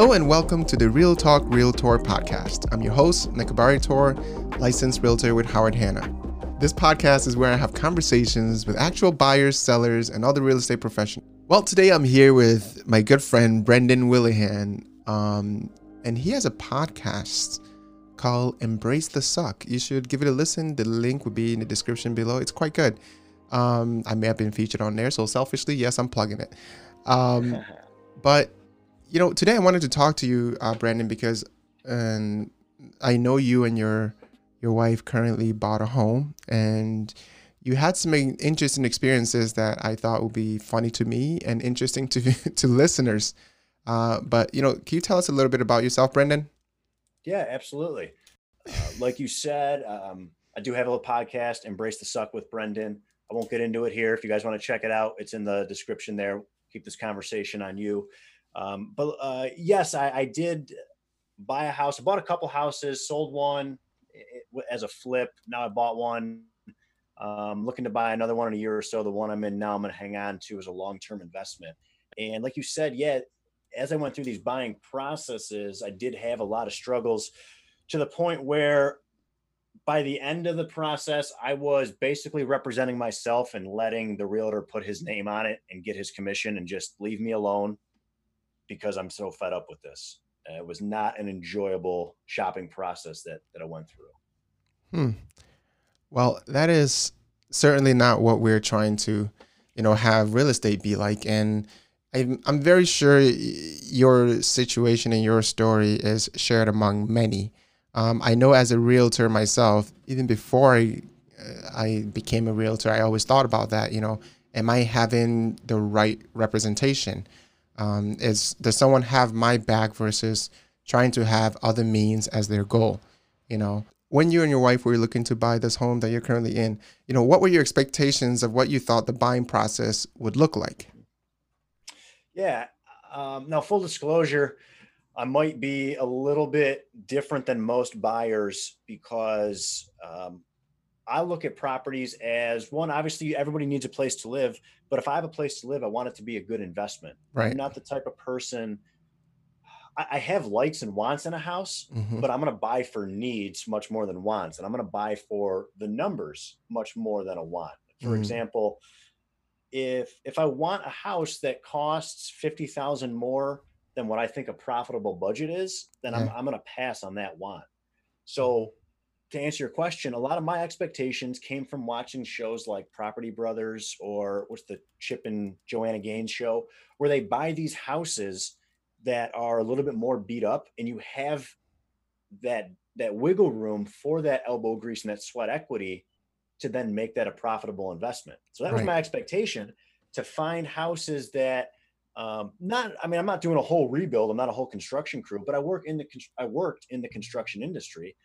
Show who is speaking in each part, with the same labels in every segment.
Speaker 1: Hello and welcome to the Real Talk Realtor podcast. I'm your host, Nikabari Tor, licensed realtor with Howard Hanna. This podcast is where I have conversations with actual buyers, sellers, and other real estate professionals. Well, today I'm here with my good friend Brendan Willihan, um, and he has a podcast called Embrace the Suck. You should give it a listen. The link will be in the description below. It's quite good. Um, I may have been featured on there, so selfishly, yes, I'm plugging it. Um, but you know, today I wanted to talk to you, uh, Brandon, because um, I know you and your your wife currently bought a home, and you had some interesting experiences that I thought would be funny to me and interesting to to listeners. Uh, but you know, can you tell us a little bit about yourself, Brendan?
Speaker 2: Yeah, absolutely. Uh, like you said, um, I do have a little podcast, Embrace the Suck with Brendan. I won't get into it here. If you guys want to check it out, it's in the description there. Keep this conversation on you. Um, but uh, yes, I, I, did buy a house. I bought a couple houses, sold one as a flip. Now I bought one. Um, looking to buy another one in a year or so. The one I'm in now, I'm going to hang on to as a long term investment. And like you said, yeah, as I went through these buying processes, I did have a lot of struggles to the point where by the end of the process, I was basically representing myself and letting the realtor put his name on it and get his commission and just leave me alone because I'm so fed up with this. Uh, it was not an enjoyable shopping process that that I went through.
Speaker 1: Hmm. Well, that is certainly not what we're trying to, you know, have real estate be like. And I'm, I'm very sure your situation and your story is shared among many. Um, I know as a realtor myself, even before I, uh, I became a realtor, I always thought about that. You know, am I having the right representation? Um, is does someone have my back versus trying to have other means as their goal? You know, when you and your wife were looking to buy this home that you're currently in, you know, what were your expectations of what you thought the buying process would look like?
Speaker 2: Yeah. Um, now, full disclosure, I might be a little bit different than most buyers because um, I look at properties as one, obviously everybody needs a place to live, but if I have a place to live, I want it to be a good investment.
Speaker 1: Right.
Speaker 2: I'm not the type of person I, I have likes and wants in a house, mm-hmm. but I'm going to buy for needs much more than wants. And I'm going to buy for the numbers much more than a want. For mm-hmm. example, if, if I want a house that costs 50,000 more than what I think a profitable budget is, then yeah. I'm, I'm going to pass on that want. So to answer your question, a lot of my expectations came from watching shows like Property Brothers or what's the Chip and Joanna Gaines show, where they buy these houses that are a little bit more beat up, and you have that that wiggle room for that elbow grease and that sweat equity to then make that a profitable investment. So that was my expectation to find houses that um, not i mean i'm not doing a whole rebuild i'm not a whole construction crew but i work in the i worked in the construction industry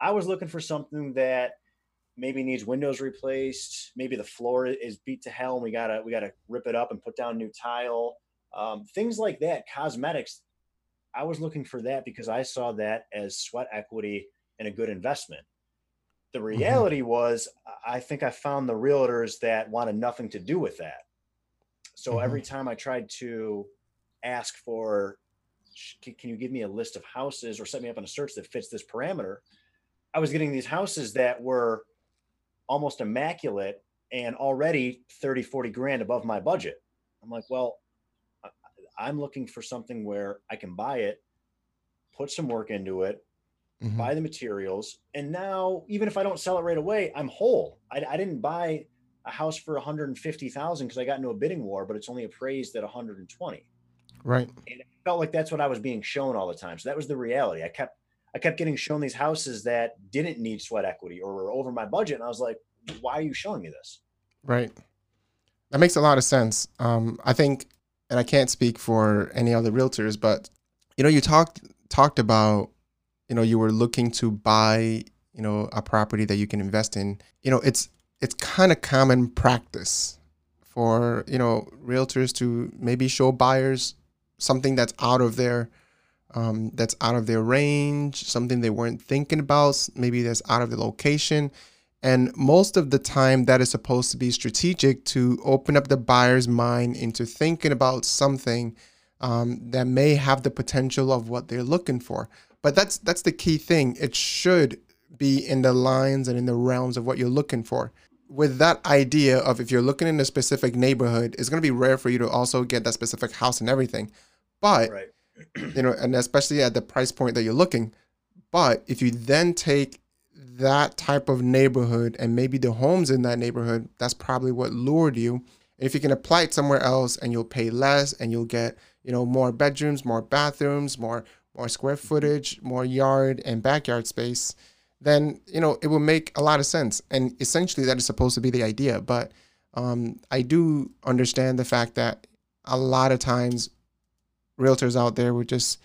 Speaker 2: I was looking for something that maybe needs windows replaced. Maybe the floor is beat to hell and we gotta we gotta rip it up and put down new tile. Um, things like that, cosmetics. I was looking for that because I saw that as sweat equity and a good investment. The mm-hmm. reality mm-hmm. was, I think I found the realtors that wanted nothing to do with that. So mm-hmm. every time I tried to ask for, can you give me a list of houses or set me up on a search that fits this parameter? I was getting these houses that were almost immaculate and already 30, 40 grand above my budget. I'm like, well, I'm looking for something where I can buy it, put some work into it, mm-hmm. buy the materials. And now, even if I don't sell it right away, I'm whole. I, I didn't buy a house for 150,000 because I got into a bidding war, but it's only appraised at 120.
Speaker 1: Right.
Speaker 2: And it felt like that's what I was being shown all the time. So that was the reality. I kept I kept getting shown these houses that didn't need sweat equity or were over my budget. And I was like, why are you showing me this?
Speaker 1: Right. That makes a lot of sense. Um, I think, and I can't speak for any other realtors, but you know, you talked talked about, you know, you were looking to buy, you know, a property that you can invest in. You know, it's it's kind of common practice for you know realtors to maybe show buyers something that's out of their um, that's out of their range, something they weren't thinking about, maybe that's out of the location. And most of the time, that is supposed to be strategic to open up the buyer's mind into thinking about something um, that may have the potential of what they're looking for. But that's that's the key thing. It should be in the lines and in the realms of what you're looking for. With that idea of if you're looking in a specific neighborhood, it's going to be rare for you to also get that specific house and everything. But right. You know, and especially at the price point that you're looking. But if you then take that type of neighborhood and maybe the homes in that neighborhood, that's probably what lured you. And if you can apply it somewhere else and you'll pay less and you'll get, you know, more bedrooms, more bathrooms, more more square footage, more yard and backyard space, then, you know, it will make a lot of sense. And essentially that is supposed to be the idea. But um, I do understand the fact that a lot of times realtors out there would just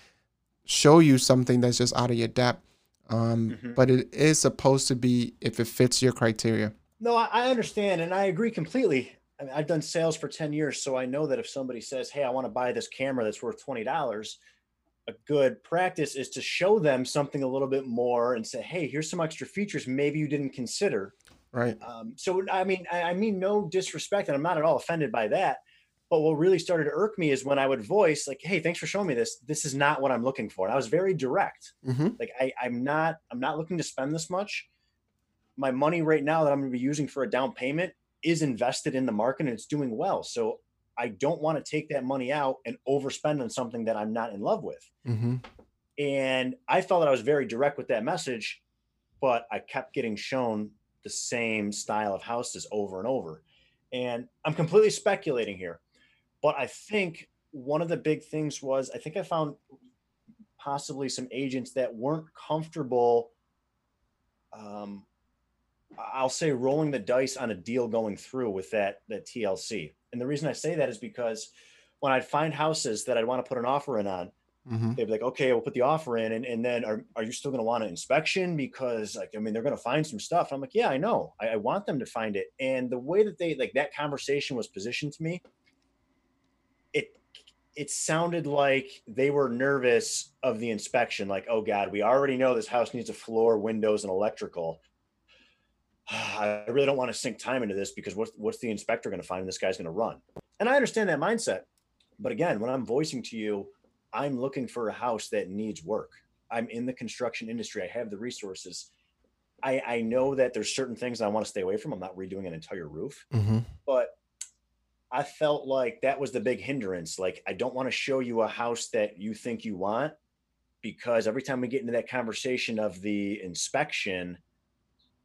Speaker 1: show you something that's just out of your depth um, mm-hmm. but it is supposed to be if it fits your criteria.
Speaker 2: No, I understand and I agree completely. I mean, I've done sales for 10 years, so I know that if somebody says, Hey, I want to buy this camera that's worth $20, a good practice is to show them something a little bit more and say, Hey, here's some extra features maybe you didn't consider.
Speaker 1: Right.
Speaker 2: Um, so, I mean, I, I mean, no disrespect, and I'm not at all offended by that. But what really started to irk me is when I would voice like, "Hey, thanks for showing me this. This is not what I'm looking for." And I was very direct. Mm-hmm. Like, I, I'm not, I'm not looking to spend this much. My money right now that I'm going to be using for a down payment is invested in the market and it's doing well. So I don't want to take that money out and overspend on something that I'm not in love with. Mm-hmm. And I felt that I was very direct with that message, but I kept getting shown the same style of houses over and over. And I'm completely speculating here. But I think one of the big things was I think I found possibly some agents that weren't comfortable. Um, I'll say rolling the dice on a deal going through with that that TLC. And the reason I say that is because when I'd find houses that I'd want to put an offer in on, mm-hmm. they'd be like, okay, we'll put the offer in. And, and then are, are you still going to want an inspection? Because like, I mean, they're going to find some stuff. I'm like, yeah, I know. I, I, want them to find it. And the way that they like that conversation was positioned to me it sounded like they were nervous of the inspection like oh god we already know this house needs a floor windows and electrical. I really don't want to sink time into this because what's, what's the inspector going to find? This guy's going to run. And i understand that mindset but again when i'm voicing to you i'm looking for a house that needs work. I'm in the construction industry i have the resources. I i know that there's certain things i want to stay away from i'm not redoing an entire roof mm-hmm. but I felt like that was the big hindrance. Like, I don't want to show you a house that you think you want because every time we get into that conversation of the inspection,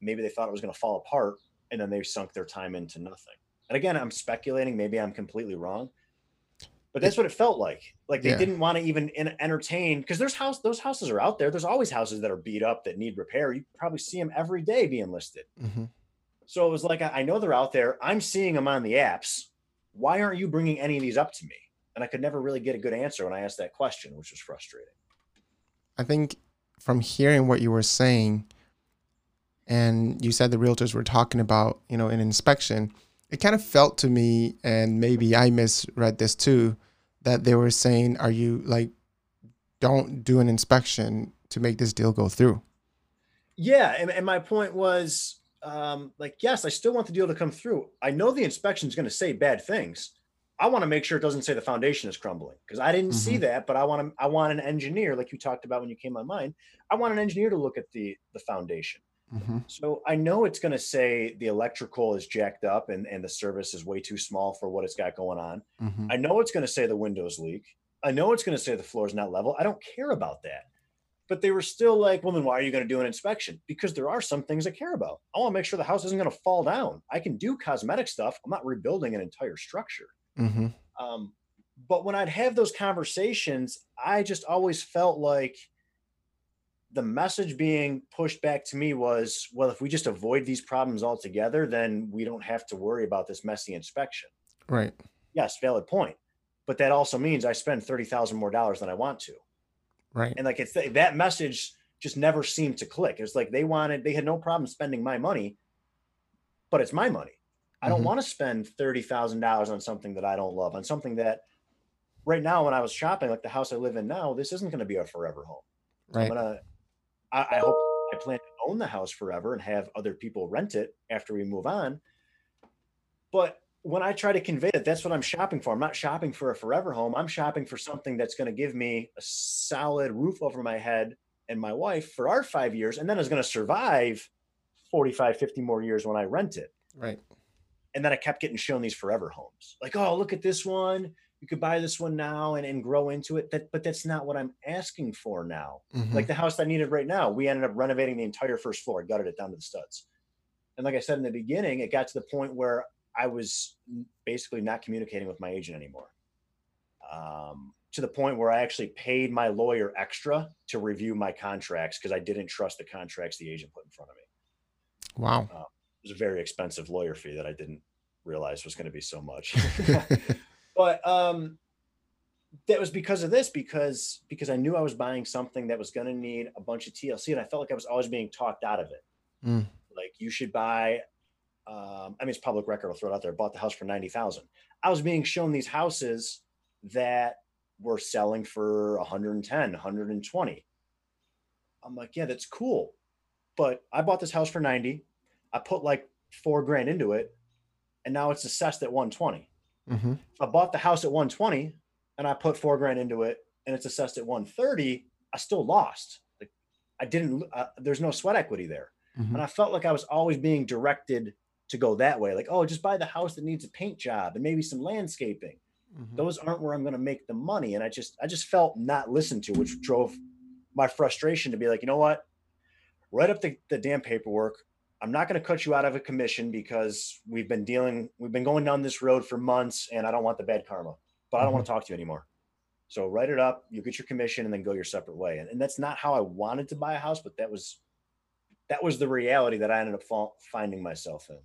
Speaker 2: maybe they thought it was going to fall apart and then they sunk their time into nothing. And again, I'm speculating. Maybe I'm completely wrong, but that's what it felt like. Like they yeah. didn't want to even entertain because there's house those houses are out there. There's always houses that are beat up that need repair. You probably see them every day being listed. Mm-hmm. So it was like I know they're out there. I'm seeing them on the apps why aren't you bringing any of these up to me? And I could never really get a good answer when I asked that question, which was frustrating.
Speaker 1: I think from hearing what you were saying, and you said the realtors were talking about, you know, an inspection, it kind of felt to me, and maybe I misread this too, that they were saying, are you like, don't do an inspection to make this deal go through?
Speaker 2: Yeah. And, and my point was, um, like, yes, I still want the deal to come through. I know the inspection is going to say bad things. I want to make sure it doesn't say the foundation is crumbling because I didn't mm-hmm. see that, but I want to, I want an engineer like you talked about when you came on mine. I want an engineer to look at the the foundation. Mm-hmm. So I know it's going to say the electrical is jacked up and, and the service is way too small for what it's got going on. Mm-hmm. I know it's going to say the windows leak. I know it's going to say the floor is not level. I don't care about that but they were still like, well, then why are you going to do an inspection? Because there are some things I care about. I want to make sure the house isn't going to fall down. I can do cosmetic stuff. I'm not rebuilding an entire structure. Mm-hmm. Um, but when I'd have those conversations, I just always felt like the message being pushed back to me was, well, if we just avoid these problems altogether, then we don't have to worry about this messy inspection.
Speaker 1: Right.
Speaker 2: Yes, valid point. But that also means I spend thirty thousand more dollars than I want to.
Speaker 1: Right.
Speaker 2: And like it's that message just never seemed to click. It's like they wanted, they had no problem spending my money, but it's my money. I don't mm-hmm. want to spend thirty thousand dollars on something that I don't love, on something that right now when I was shopping, like the house I live in now, this isn't going to be a forever home. Right. I'm gonna I, I hope I plan to own the house forever and have other people rent it after we move on. But when I try to convey that that's what I'm shopping for, I'm not shopping for a forever home. I'm shopping for something that's going to give me a solid roof over my head and my wife for our five years, and then is going to survive 45, 50 more years when I rent it.
Speaker 1: Right.
Speaker 2: And then I kept getting shown these forever homes. Like, oh, look at this one. You could buy this one now and, and grow into it. That, but that's not what I'm asking for now. Mm-hmm. Like the house I needed right now, we ended up renovating the entire first floor, gutted it down to the studs. And like I said in the beginning, it got to the point where I was basically not communicating with my agent anymore. Um, to the point where I actually paid my lawyer extra to review my contracts because I didn't trust the contracts the agent put in front of me.
Speaker 1: Wow.
Speaker 2: Uh, it was a very expensive lawyer fee that I didn't realize was going to be so much. but um, that was because of this, because because I knew I was buying something that was going to need a bunch of TLC, and I felt like I was always being talked out of it. Mm. Like you should buy um, I mean, it's public record. I'll throw it out there. I bought the house for ninety thousand. I was being shown these houses that were selling for 110, 120. I'm like, yeah, that's cool, but I bought this house for 90. I put like four grand into it, and now it's assessed at 120. Mm-hmm. I bought the house at 120, and I put four grand into it, and it's assessed at 130. I still lost. Like, I didn't. Uh, there's no sweat equity there, mm-hmm. and I felt like I was always being directed to go that way. Like, oh, just buy the house that needs a paint job and maybe some landscaping. Mm-hmm. Those aren't where I'm going to make the money. And I just, I just felt not listened to, which drove my frustration to be like, you know what? Write up the, the damn paperwork. I'm not going to cut you out of a commission because we've been dealing, we've been going down this road for months and I don't want the bad karma, but I don't mm-hmm. want to talk to you anymore. So write it up, you get your commission and then go your separate way. And, and that's not how I wanted to buy a house, but that was, that was the reality that I ended up fa- finding myself in.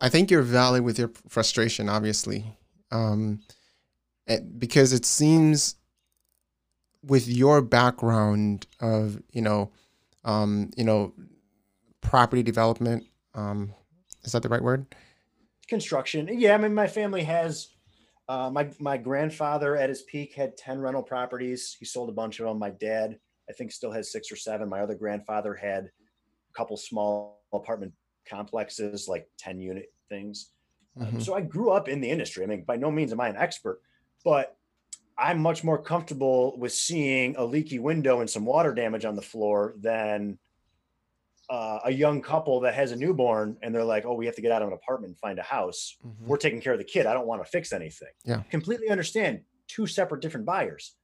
Speaker 1: I think you're valid with your frustration, obviously, um, because it seems with your background of you know, um, you know, property development. Um, is that the right word?
Speaker 2: Construction. Yeah, I mean, my family has. Uh, my my grandfather at his peak had ten rental properties. He sold a bunch of them. My dad, I think, still has six or seven. My other grandfather had a couple small apartment complexes, like 10 unit things. Um, mm-hmm. Um, so I grew up in the industry. I mean, by no means am I an expert, but I'm much more comfortable with seeing a leaky window and some water damage on the floor than uh, a young couple that has a newborn and they're like, oh, we have to get out of an apartment and find a house. Mm-hmm. We're taking care of the kid. I don't want to fix anything.
Speaker 1: Yeah.
Speaker 2: Completely understand two separate different buyers.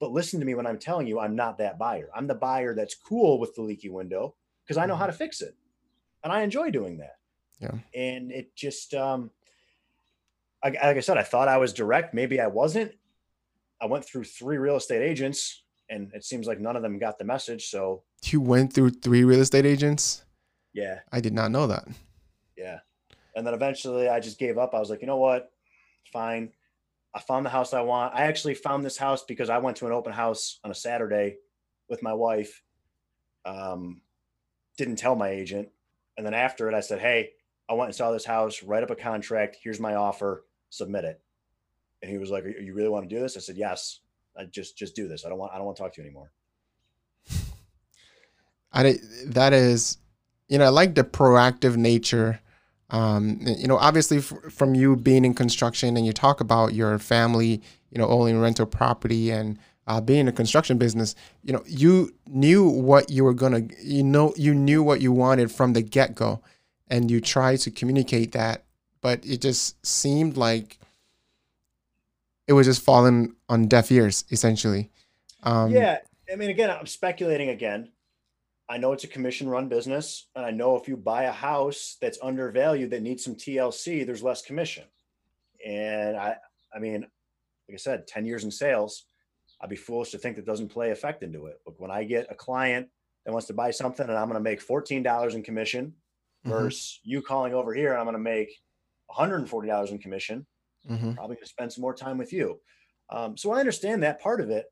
Speaker 2: But listen to me when I'm telling you I'm not that buyer. I'm the buyer that's cool with the leaky window because I know mm-hmm. how to fix it and I enjoy doing that.
Speaker 1: Yeah.
Speaker 2: And it just, um, like, like I said, I thought I was direct. Maybe I wasn't. I went through three real estate agents, and it seems like none of them got the message. So
Speaker 1: you went through three real estate agents.
Speaker 2: Yeah.
Speaker 1: I did not know that.
Speaker 2: Yeah. And then eventually I just gave up. I was like, you know what? Fine. I found the house I want. I actually found this house because I went to an open house on a Saturday with my wife. Um, didn't tell my agent. And then after it, I said, Hey, I went and saw this house, write up a contract. Here's my offer, submit it. And he was like, You really want to do this? I said, Yes. I just just do this. I don't want I don't want to talk to you anymore.
Speaker 1: I that is, you know, I like the proactive nature. Um, you know, obviously f- from you being in construction and you talk about your family, you know, owning rental property and uh, being in a construction business, you know, you knew what you were gonna, you know, you knew what you wanted from the get go, and you tried to communicate that, but it just seemed like it was just falling on deaf ears, essentially.
Speaker 2: Um, yeah, I mean, again, I'm speculating again. I know it's a commission run business, and I know if you buy a house that's undervalued that needs some TLC, there's less commission. And I, I mean, like I said, 10 years in sales, I'd be foolish to think that doesn't play effect into it. But when I get a client that wants to buy something and I'm going to make $14 in commission mm-hmm. versus you calling over here and I'm going to make $140 in commission, mm-hmm. probably going to spend some more time with you. Um, so I understand that part of it,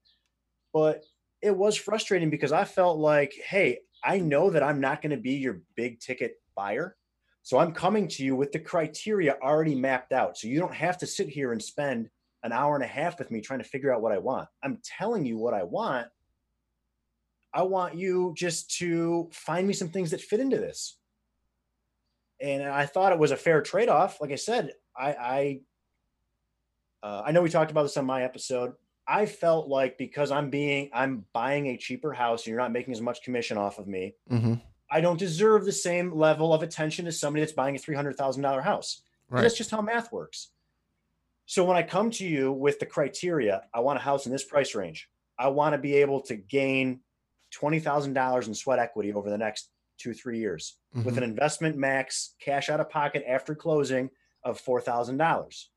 Speaker 2: but it was frustrating because I felt like, hey, I know that I'm not going to be your big ticket buyer. So I'm coming to you with the criteria already mapped out. So you don't have to sit here and spend an hour and a half with me trying to figure out what I want. I'm telling you what I want. I want you just to find me some things that fit into this. And I thought it was a fair trade off. Like I said, I I uh, I know we talked about this on my episode. I felt like because I'm being I'm buying a cheaper house and you're not making as much commission off of me,
Speaker 1: Mm-hmm.
Speaker 2: I don't deserve the same level of attention as somebody that's buying a three hundred thousand dollar house.
Speaker 1: Right.
Speaker 2: That's just how math works. So when I come to you with the criteria, I want a house in this price range. I want to be able to gain twenty thousand dollars in sweat equity over the next two three years with
Speaker 1: Mhm.
Speaker 2: an investment max cash out of pocket after closing of four thousand dollars.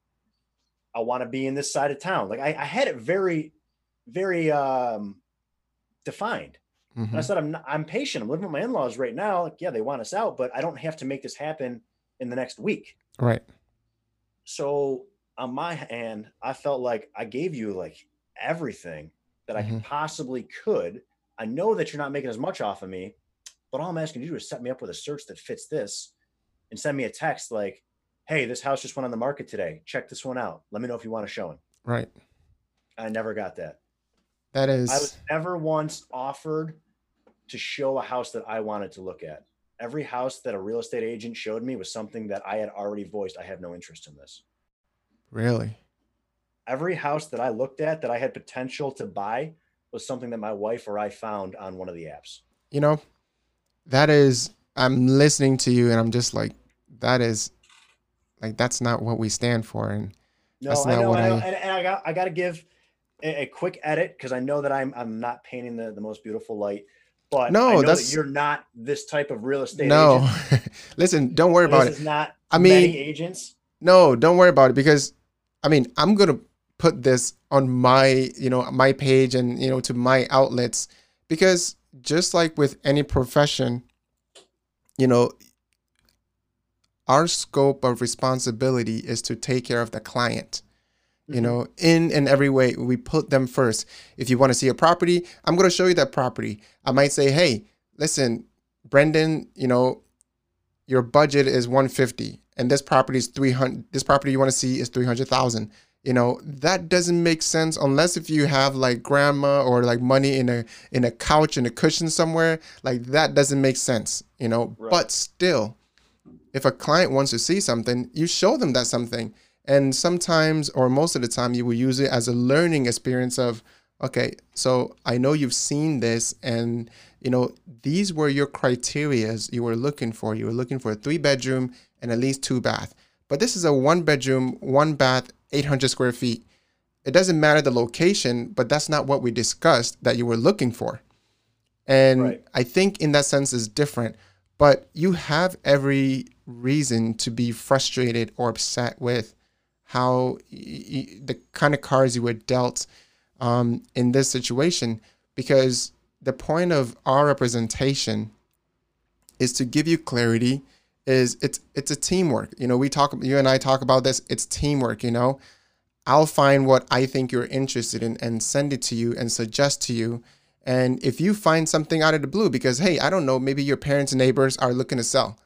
Speaker 2: I want to be in this side of town. Like I, I had it very, very um, defined. And I said, I'm not, I'm patient. I'm living with my in-laws right now. Like, yeah, they want us out, but I don't have to make this happen in the next week.
Speaker 1: Right.
Speaker 2: So on my hand, I felt like I gave you like everything that I could possibly could. I know that you're not making as much off of me, but all I'm asking you to do is set me up with a search that fits this and send me a text like, hey, this house just went on the market today. Check this one out. Let me know if you want to show it.
Speaker 1: Right.
Speaker 2: I never got that.
Speaker 1: That is.
Speaker 2: I was never once offered to show a house that I wanted to look at. Every house that a real estate agent showed me was something that I had already voiced. I have no interest in this.
Speaker 1: Really.
Speaker 2: Every house that I looked at that I had potential to buy was something that my wife or I found on one of the apps.
Speaker 1: You know, that is. I'm listening to you, and I'm just like, that is, like, that's not what we stand for. And
Speaker 2: No,
Speaker 1: That's
Speaker 2: I
Speaker 1: not
Speaker 2: know,
Speaker 1: what
Speaker 2: I know.
Speaker 1: I-
Speaker 2: And, and I got I got to give a, a quick edit because I know that I'm I'm not painting the, the most beautiful light. But
Speaker 1: No,
Speaker 2: I know
Speaker 1: that's-
Speaker 2: that you're not this type of real estate
Speaker 1: no,
Speaker 2: agent.
Speaker 1: listen, don't worry about it.
Speaker 2: This
Speaker 1: it.
Speaker 2: is not
Speaker 1: I mean-
Speaker 2: agents.
Speaker 1: No, don't worry about it because I mean, I'm going to put this on my, you know, my page and, you know, to my outlets because just like with any profession, you know, our scope of responsibility is to take care of the client. You
Speaker 2: Mhm.
Speaker 1: know, in and every way, we put them first. If you want to see a property, I'm going to show you that property. I might say, hey, listen, Brendan, you know, your budget is 150 and this property is 300 this property you want to see is 300,000 you know that doesn't make sense unless if you have like grandma or like money in a in a couch in a cushion somewhere like that doesn't make sense you know?
Speaker 2: Right.
Speaker 1: but still if a client wants to see something you show them that something. And sometimes or most of the time you will use it as a learning experience of okay so i know you've seen this and you know these were your criterias you were looking for. You were looking for a three bedroom and at least two bath but this is a one bedroom one bath 800 square feet. It doesn't matter the location but that's not what we discussed that you were looking for. And
Speaker 2: Right.
Speaker 1: i think in that sense is different but you have every reason to be frustrated or upset with how the kind of cards you were dealt um, in this situation because the point of our representation is to give you clarity is it's it's a teamwork. You know we talk you and i talk about this. It's teamwork you know? I'll find what i think you're interested in and send it to you and suggest to you. And if you find something out of the blue because hey i don't know maybe your parents and neighbors are looking to sell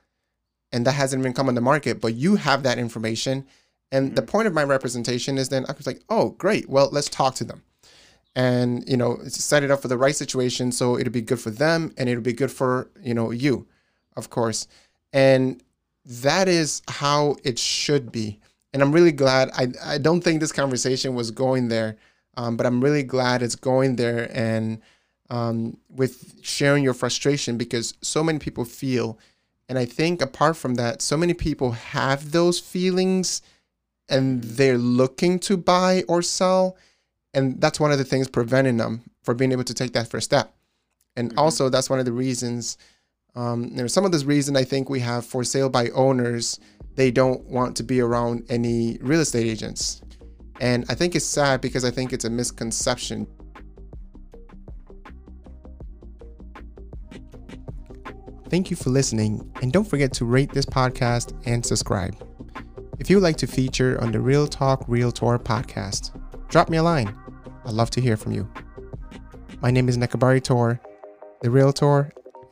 Speaker 1: and that hasn't even come on the market but you have that information. And the mm-hmm. point of my representation is then i was like oh great. Well let's talk to them. And you know set it up for the right situation so it'll be good for them and it'll be good for you know you of course and that is how it should be. And i'm really glad i, I don't think this conversation was going there um, but i'm really glad it's going there and um, with sharing your frustration because so many people feel and i think apart from that so many people have those feelings and they're looking to buy or sell. And that's one of the things preventing them for being able to take that first step. And
Speaker 2: Mhm.
Speaker 1: also that's one of the reasons um, you know some of this reason i think we have for sale by owners they don't want to be around any real estate agents. And i think it's sad because i think it's a misconception. Thank you for listening and don't forget to rate this podcast and subscribe. If you would like to feature on the real talk realtor podcast drop me a line. I'd love to hear from you. My name is Nekabari Tor, the Realtor,